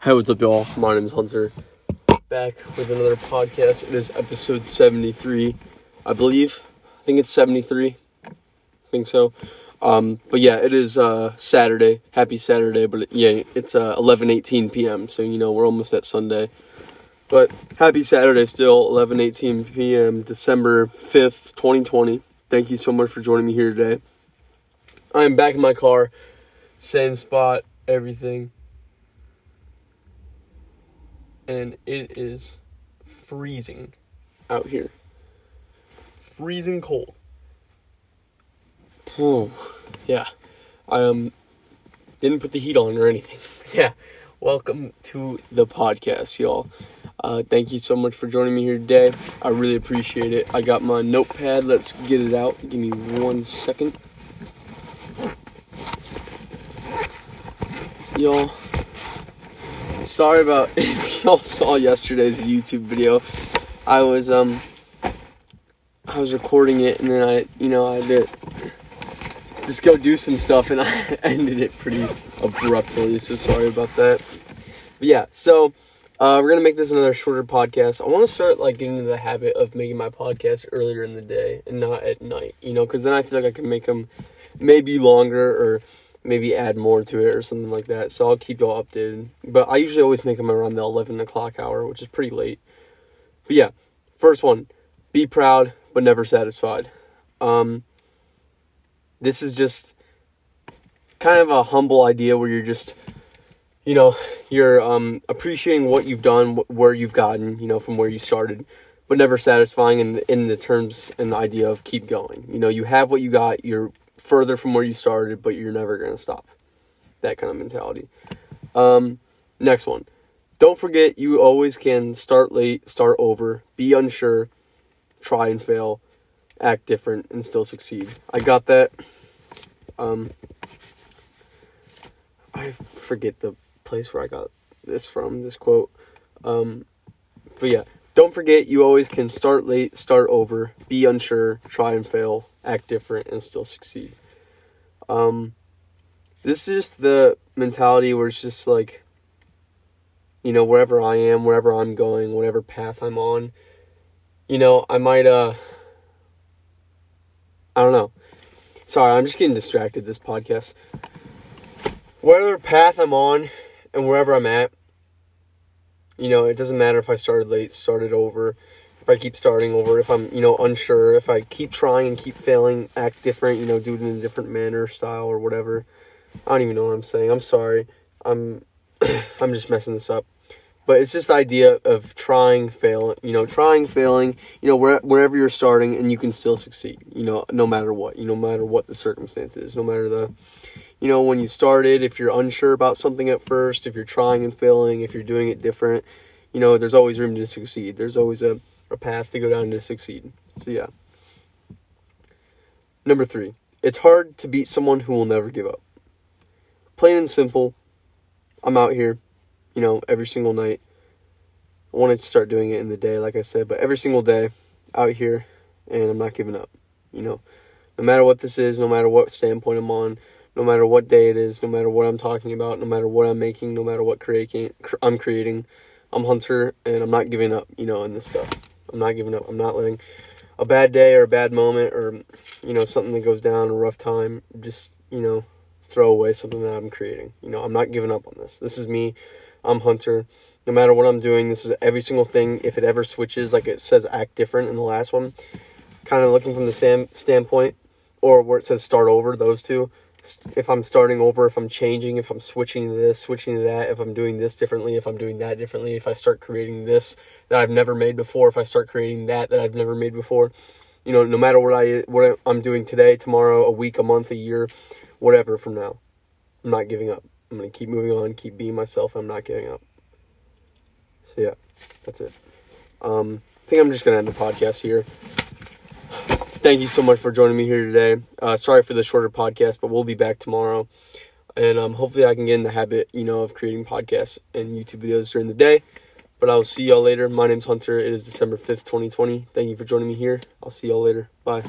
Hey, what's up, y'all? My name is Hunter. Back with another podcast. It is episode 73, I believe. I think it's 73. I think so. Um, but yeah, it is uh, Saturday. Happy Saturday. But yeah, it's uh, 11:18 p.m. So you know we're almost at Sunday. But happy Saturday still. 11:18 p.m. December 5th, 2020. Thank you so much for joining me here today. I am back in my car, same spot, everything and it is freezing out here. Freezing cold. Oh, yeah. I um didn't put the heat on or anything. yeah. Welcome to the podcast, y'all. Uh, thank you so much for joining me here today. I really appreciate it. I got my notepad. Let's get it out. Give me one second. Y'all, sorry about if y'all saw yesterday's YouTube video. I was um I was recording it and then I you know I did just go do some stuff and I ended it pretty abruptly. So sorry about that. But yeah, so uh, we're gonna make this another shorter podcast. I want to start like getting into the habit of making my podcast earlier in the day and not at night. You know, because then I feel like I can make them maybe longer or maybe add more to it or something like that. So I'll keep y'all updated. But I usually always make them around the 11 o'clock hour, which is pretty late. But yeah, first one be proud but never satisfied. Um, this is just kind of a humble idea where you're just, you know, you're um, appreciating what you've done, where you've gotten, you know, from where you started, but never satisfying in, in the terms and the idea of keep going. You know, you have what you got, you're further from where you started, but you're never going to stop. That kind of mentality. Um, next one. Don't forget you always can start late, start over, be unsure, try and fail, act different, and still succeed. I got that. Um, I forget the place where I got this from, this quote. Um, but yeah, don't forget you always can start late, start over, be unsure, try and fail, act different, and still succeed. Um, this is just the mentality where it's just like, you know, wherever I am, wherever I'm going, whatever path I'm on, you know, I might, uh, I don't know. Sorry, I'm just getting distracted this podcast. Whatever path I'm on and wherever I'm at, you know, it doesn't matter if I started late, started over, if I keep starting over, if I'm, you know, unsure, if I keep trying and keep failing, act different, you know, do it in a different manner, style, or whatever. I don't even know what I'm saying. I'm sorry. I'm I'm just messing this up. But it's just the idea of trying, failing, you know, trying, failing, you know, where, wherever you're starting and you can still succeed, you know, no matter what, you know, no matter what the circumstances, no matter the, you know, when you started, if you're unsure about something at first, if you're trying and failing, if you're doing it different, you know, there's always room to succeed. There's always a a path to go down to succeed. So yeah. Number three, it's hard to beat someone who will never give up. Plain and simple, I'm out here, you know, every single night. I wanted to start doing it in the day, like I said, but every single day, out here, and I'm not giving up. You know, no matter what this is, no matter what standpoint I'm on, no matter what day it is, no matter what I'm talking about, no matter what I'm making, no matter what creating I'm creating, I'm Hunter, and I'm not giving up. You know, in this stuff. I'm not giving up. I'm not letting a bad day or a bad moment or you know something that goes down a rough time just you know throw away something that I'm creating. You know, I'm not giving up on this. This is me. I'm Hunter. No matter what I'm doing, this is every single thing. If it ever switches, like it says act different in the last one, kind of looking from the same standpoint, or where it says start over, those two if I'm starting over, if I'm changing, if I'm switching to this, switching to that, if I'm doing this differently, if I'm doing that differently, if I start creating this that I've never made before, if I start creating that that I've never made before, you know, no matter what I what I'm doing today, tomorrow, a week, a month, a year, whatever from now, I'm not giving up. I'm gonna keep moving on, keep being myself. I'm not giving up. So yeah, that's it. Um, I think I'm just gonna end the podcast here thank you so much for joining me here today. Uh, sorry for the shorter podcast, but we'll be back tomorrow. And um, hopefully, I can get in the habit, you know, of creating podcasts and YouTube videos during the day. But I'll see y'all later. My name's Hunter. It is December 5th, 2020. Thank you for joining me here. I'll see y'all later. Bye.